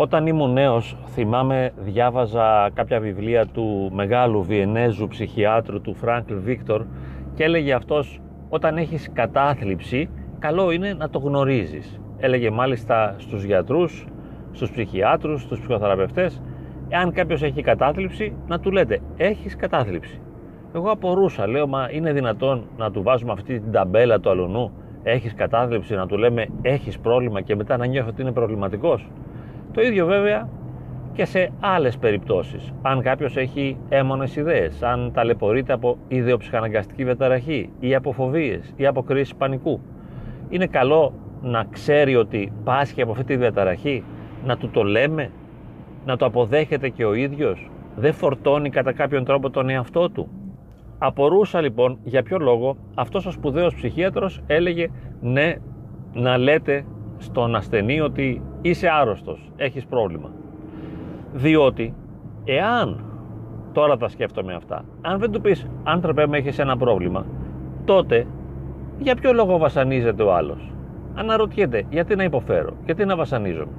Όταν ήμουν νέος θυμάμαι διάβαζα κάποια βιβλία του μεγάλου Βιενέζου ψυχιάτρου του Φράγκλ Βίκτορ και έλεγε αυτός όταν έχεις κατάθλιψη καλό είναι να το γνωρίζεις. Έλεγε μάλιστα στους γιατρούς, στους ψυχιάτρους, στους ψυχοθεραπευτές εάν κάποιος έχει κατάθλιψη να του λέτε έχεις κατάθλιψη. Εγώ απορούσα, λέω μα είναι δυνατόν να του βάζουμε αυτή την ταμπέλα του αλουνού έχεις κατάθλιψη να του λέμε έχεις πρόβλημα και μετά να νιώθει ότι είναι προβληματικός. Το ίδιο βέβαια και σε άλλες περιπτώσεις. Αν κάποιος έχει έμονες ιδέες, αν ταλαιπωρείται από ιδεοψυχαναγκαστική βεταραχή ή από φοβίες ή από κρίση πανικού. Είναι καλό να ξέρει ότι πάσχει από αυτή τη διαταραχή, να του το λέμε, να το αποδέχεται και ο ίδιος, δεν φορτώνει κατά κάποιον τρόπο τον εαυτό του. Απορούσα λοιπόν για ποιο λόγο αυτός ο σπουδαίος ψυχίατρος έλεγε ναι να λέτε στον ασθενή ότι είσαι άρρωστος, έχεις πρόβλημα. Διότι εάν, τώρα τα σκέφτομαι αυτά, αν δεν του πεις άνθρωπε με έχεις ένα πρόβλημα, τότε για ποιο λόγο βασανίζεται ο άλλος; Αναρωτιέται γιατί να υποφέρω, γιατί να βασανίζομαι;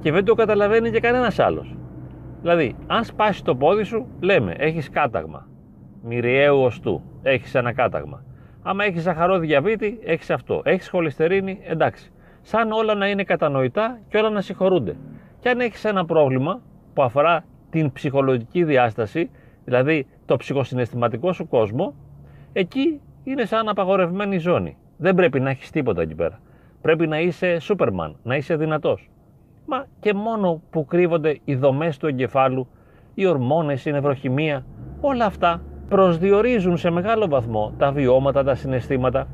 Και δεν το καταλαβαίνει και κανένας άλλος. Δηλαδή, αν σπάσει το πόδι σου, λέμε, έχεις κάταγμα. Μυριαίου οστού, έχεις ένα κάταγμα. Άμα έχεις ζαχαρό διαβήτη, έχεις αυτό. Έχεις χολυστερίνη, εντάξει σαν όλα να είναι κατανοητά και όλα να συγχωρούνται. Και αν έχεις ένα πρόβλημα που αφορά την ψυχολογική διάσταση, δηλαδή το ψυχοσυναισθηματικό σου κόσμο, εκεί είναι σαν απαγορευμένη ζώνη. Δεν πρέπει να έχεις τίποτα εκεί πέρα. Πρέπει να είσαι Σούπερμαν, να είσαι δυνατός. Μα και μόνο που κρύβονται οι δομές του εγκεφάλου, οι ορμόνες, η νευροχημεία, όλα αυτά προσδιορίζουν σε μεγάλο βαθμό τα βιώματα, τα συναισθήματα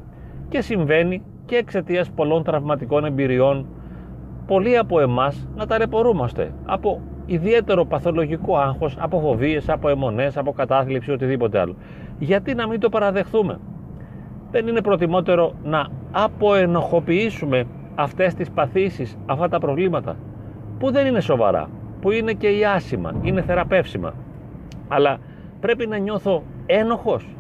και συμβαίνει και εξαιτίας πολλών τραυματικών εμπειριών πολλοί από εμάς να ταλαιπωρούμαστε από ιδιαίτερο παθολογικό άγχος, από φοβίες, από αιμονές, από κατάθλιψη, οτιδήποτε άλλο. Γιατί να μην το παραδεχθούμε; Δεν είναι προτιμότερο να αποενοχοποιήσουμε αυτές τις παθήσεις, αυτά τα προβλήματα που δεν είναι σοβαρά, που είναι και η άσημα, είναι θεραπεύσιμα. Αλλά πρέπει να νιώθω ένοχος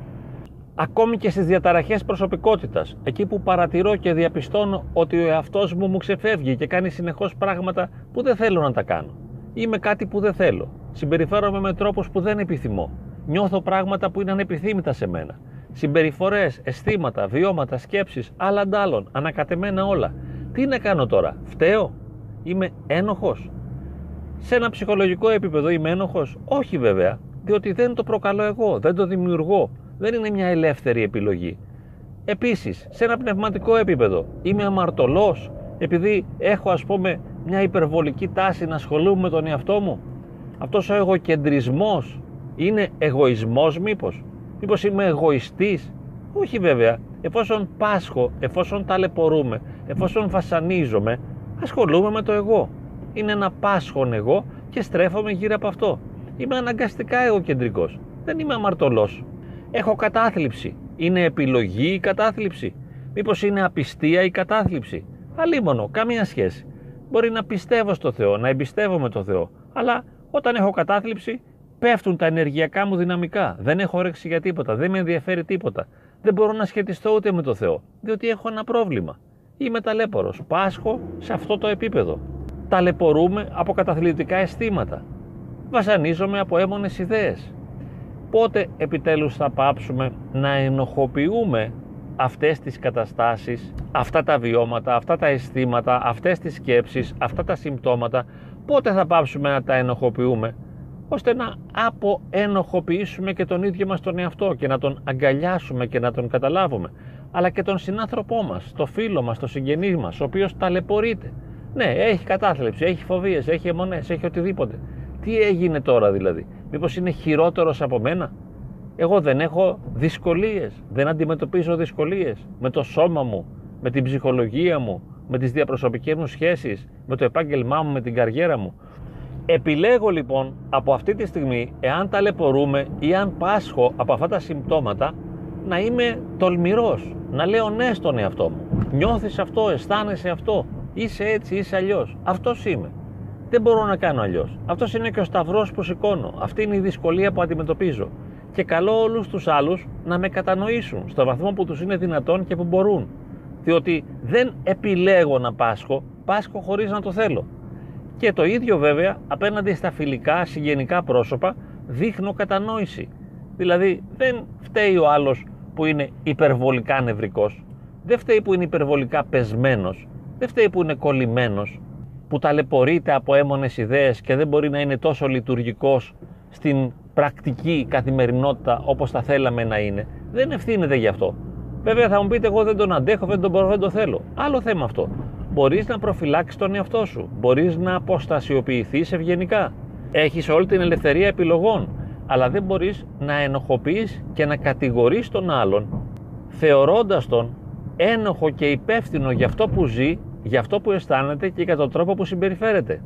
ακόμη και στις διαταραχές προσωπικότητας, εκεί που παρατηρώ και διαπιστώνω ότι ο εαυτός μου μου ξεφεύγει και κάνει συνεχώς πράγματα που δεν θέλω να τα κάνω. Είμαι κάτι που δεν θέλω. Συμπεριφέρομαι με τρόπους που δεν επιθυμώ. Νιώθω πράγματα που είναι ανεπιθύμητα σε μένα. Συμπεριφορές, αισθήματα, βιώματα, σκέψεις, άλλα αντάλλων, ανακατεμένα όλα. Τι να κάνω τώρα, φταίω, είμαι ένοχος; Σε ένα ψυχολογικό επίπεδο είμαι ένοχος, όχι βέβαια, διότι δεν το προκαλώ εγώ, δεν το δημιουργώ δεν είναι μια ελεύθερη επιλογή. Επίσης, σε ένα πνευματικό επίπεδο, είμαι αμαρτωλός επειδή έχω ας πούμε μια υπερβολική τάση να ασχολούμαι με τον εαυτό μου. Αυτός ο εγωκεντρισμός είναι εγωισμός μήπως; Μήπως είμαι εγωιστής; Όχι βέβαια. Εφόσον πάσχω, εφόσον ταλαιπωρούμε, εφόσον βασανίζομαι, ασχολούμαι με το εγώ. Είναι ένα πάσχον εγώ και στρέφομαι γύρω από αυτό. Είμαι αναγκαστικά εγωκεντρικός. Δεν είμαι αμαρτωλός. Έχω κατάθλιψη. Είναι επιλογή η κατάθλιψη; Μήπως είναι απιστία η κατάθλιψη; Αλίμονο, καμία σχέση. Μπορεί να πιστεύω στο Θεό, να εμπιστεύομαι το Θεό. Αλλά όταν έχω κατάθλιψη, πέφτουν τα ενεργειακά μου δυναμικά. Δεν έχω όρεξη για τίποτα. Δεν με ενδιαφέρει τίποτα. Δεν μπορώ να σχετιστώ ούτε με το Θεό. Διότι έχω ένα πρόβλημα. Είμαι ταλέπορος. Πάσχω σε αυτό το επίπεδο. Ταλαιπωρούμε από καταθλιπτικά αισθήματα. Βασανίζομαι από έμονες ιδέες πότε επιτέλους θα πάψουμε να ενοχοποιούμε αυτές τις καταστάσεις, αυτά τα βιώματα, αυτά τα αισθήματα, αυτές τις σκέψεις, αυτά τα συμπτώματα, πότε θα πάψουμε να τα ενοχοποιούμε, ώστε να αποενοχοποιήσουμε και τον ίδιο μας τον εαυτό και να τον αγκαλιάσουμε και να τον καταλάβουμε, αλλά και τον συνάνθρωπό μας, το φίλο μας, το συγγενή μας, ο οποίος ταλαιπωρείται. Ναι, έχει κατάθλιψη, έχει φοβίες, έχει αιμονές, έχει οτιδήποτε. Τι έγινε τώρα δηλαδή; Μήπως είναι χειρότερος από μένα; Εγώ δεν έχω δυσκολίες, δεν αντιμετωπίζω δυσκολίες με το σώμα μου, με την ψυχολογία μου, με τις διαπροσωπικές μου σχέσεις, με το επάγγελμά μου, με την καριέρα μου. Επιλέγω λοιπόν από αυτή τη στιγμή, εάν ταλαιπωρούμε ή αν πάσχω από αυτά τα συμπτώματα, να είμαι τολμηρός, να λέω ναι στον εαυτό μου. Νιώθεις αυτό, αισθάνεσαι αυτό, είσαι έτσι, είσαι αλλιώς. Αυτός είμαι. Δεν μπορώ να κάνω αλλιώς. Αυτός είναι και ο σταυρός που σηκώνω. Αυτή είναι η δυσκολία που αντιμετωπίζω. Και καλώ όλους τους άλλους να με κατανοήσουν στο βαθμό που τους είναι δυνατόν και που μπορούν. Διότι δεν επιλέγω να πάσχω, πάσχω χωρίς να το θέλω. Και το ίδιο βέβαια απέναντι στα φιλικά συγγενικά πρόσωπα δείχνω κατανόηση. Δηλαδή δεν φταίει ο άλλος που είναι υπερβολικά νευρικός, δεν φταίει που είναι υπερβολικά πεσμένος, δεν φταίει που είναι κολλημένος, που ταλαιπωρείται από έμονες ιδέες και δεν μπορεί να είναι τόσο λειτουργικός στην πρακτική καθημερινότητα όπως θα θέλαμε να είναι. Δεν ευθύνεται γι' αυτό. Βέβαια θα μου πείτε εγώ δεν τον αντέχω, δεν τον μπορώ, δεν το θέλω. Άλλο θέμα αυτό. Μπορείς να προφυλάξεις τον εαυτό σου. Μπορείς να αποστασιοποιηθείς ευγενικά. Έχεις όλη την ελευθερία επιλογών. Αλλά δεν μπορείς να ενοχοποιείς και να κατηγορείς τον άλλον θεωρώντας τον ένοχο και υπεύθυνο για αυτό που ζει, για αυτό που αισθάνεται και για τον τρόπο που συμπεριφέρεται.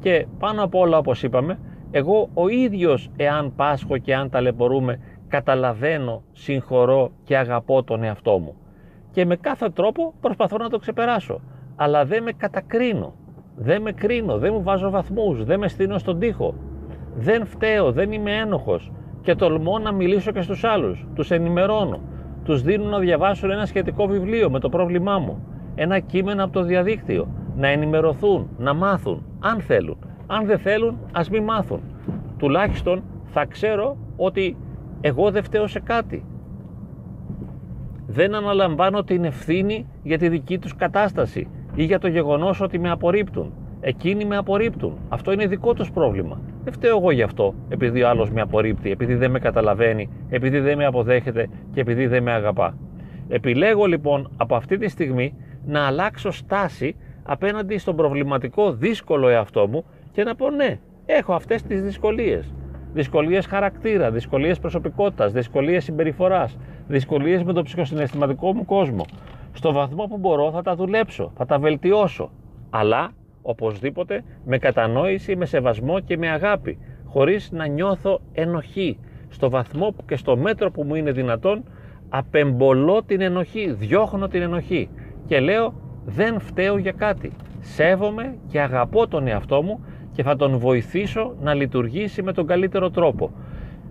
Και πάνω απ' όλα όπως είπαμε, εγώ ο ίδιος εάν πάσχω και αν ταλαιπωρούμε καταλαβαίνω, συγχωρώ και αγαπώ τον εαυτό μου. Και με κάθε τρόπο προσπαθώ να το ξεπεράσω. Αλλά δεν με κατακρίνω. Δεν με κρίνω, δεν μου βάζω βαθμούς, δεν με στείνω στον τοίχο. Δεν φταίω, δεν είμαι ένοχος και τολμώ να μιλήσω και στους άλλους. Τους ενημερώνω. Τους δίνω να διαβάσουν ένα σχετικό βιβλίο με το πρόβλημά μου. Ένα κείμενο από το διαδίκτυο. Να ενημερωθούν, να μάθουν, αν θέλουν. Αν δεν θέλουν, ας μην μάθουν. Τουλάχιστον θα ξέρω ότι εγώ δεν φταίω σε κάτι. Δεν αναλαμβάνω την ευθύνη για τη δική τους κατάσταση ή για το γεγονός ότι με απορρίπτουν. Εκείνοι με απορρίπτουν. Αυτό είναι δικό τους πρόβλημα. Δεν φταίω εγώ γι' αυτό, επειδή ο άλλος με απορρίπτει, επειδή δεν με καταλαβαίνει, επειδή δεν με αποδέχεται και επειδή δεν με αγαπά. Επιλέγω λοιπόν από αυτή τη στιγμή να αλλάξω στάση απέναντι στον προβληματικό δύσκολο εαυτό μου και να πω ναι, έχω αυτές τις δυσκολίες. Δυσκολίες χαρακτήρα, δυσκολίες προσωπικότητας, δυσκολίες συμπεριφοράς, δυσκολίες με το ψυχοσυναισθηματικό μου κόσμο. Στο βαθμό που μπορώ θα τα δουλέψω, θα τα βελτιώσω. Αλλά οπωσδήποτε με κατανόηση, με σεβασμό και με αγάπη, χωρίς να νιώθω ενοχή. Στο βαθμό και στο μέτρο που μου είναι δυνατόν, απεμπολώ την ενοχή, διώχνω την ενοχή και λέω δεν φταίω για κάτι. Σέβομαι και αγαπώ τον εαυτό μου και θα τον βοηθήσω να λειτουργήσει με τον καλύτερο τρόπο.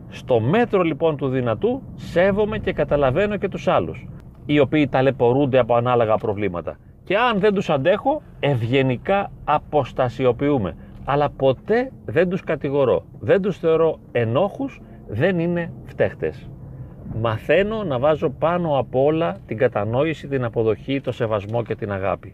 Στο μέτρο λοιπόν του δυνατού σέβομαι και καταλαβαίνω και τους άλλους οι οποίοι ταλαιπωρούνται από ανάλογα προβλήματα και αν δεν τους αντέχω ευγενικά αποστασιοποιούμε αλλά ποτέ δεν τους κατηγορώ δεν τους θεωρώ ενόχους δεν είναι φταίχτες μαθαίνω να βάζω πάνω από όλα την κατανόηση, την αποδοχή, το σεβασμό και την αγάπη